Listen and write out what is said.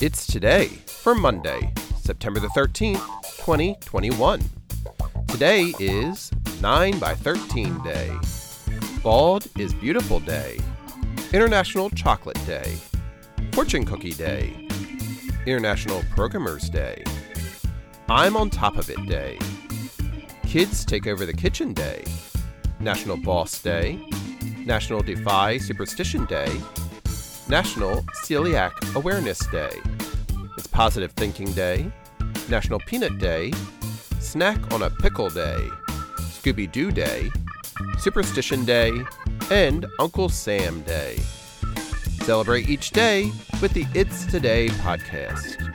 It's today for Monday, September the 13th, 2021. Today is 9 by 13 Day. Bald is Beautiful Day. International Chocolate Day. Fortune Cookie Day. International Programmers Day. I'm on top of it Day. Kids Take Over the Kitchen Day. National Boss Day. National Defy Superstition Day. National Celiac Awareness Day. It's Positive Thinking Day. National Peanut Day. Snack on a Pickle Day. Scooby Doo Day. Superstition Day. And Uncle Sam Day. Celebrate each day with the It's Today podcast.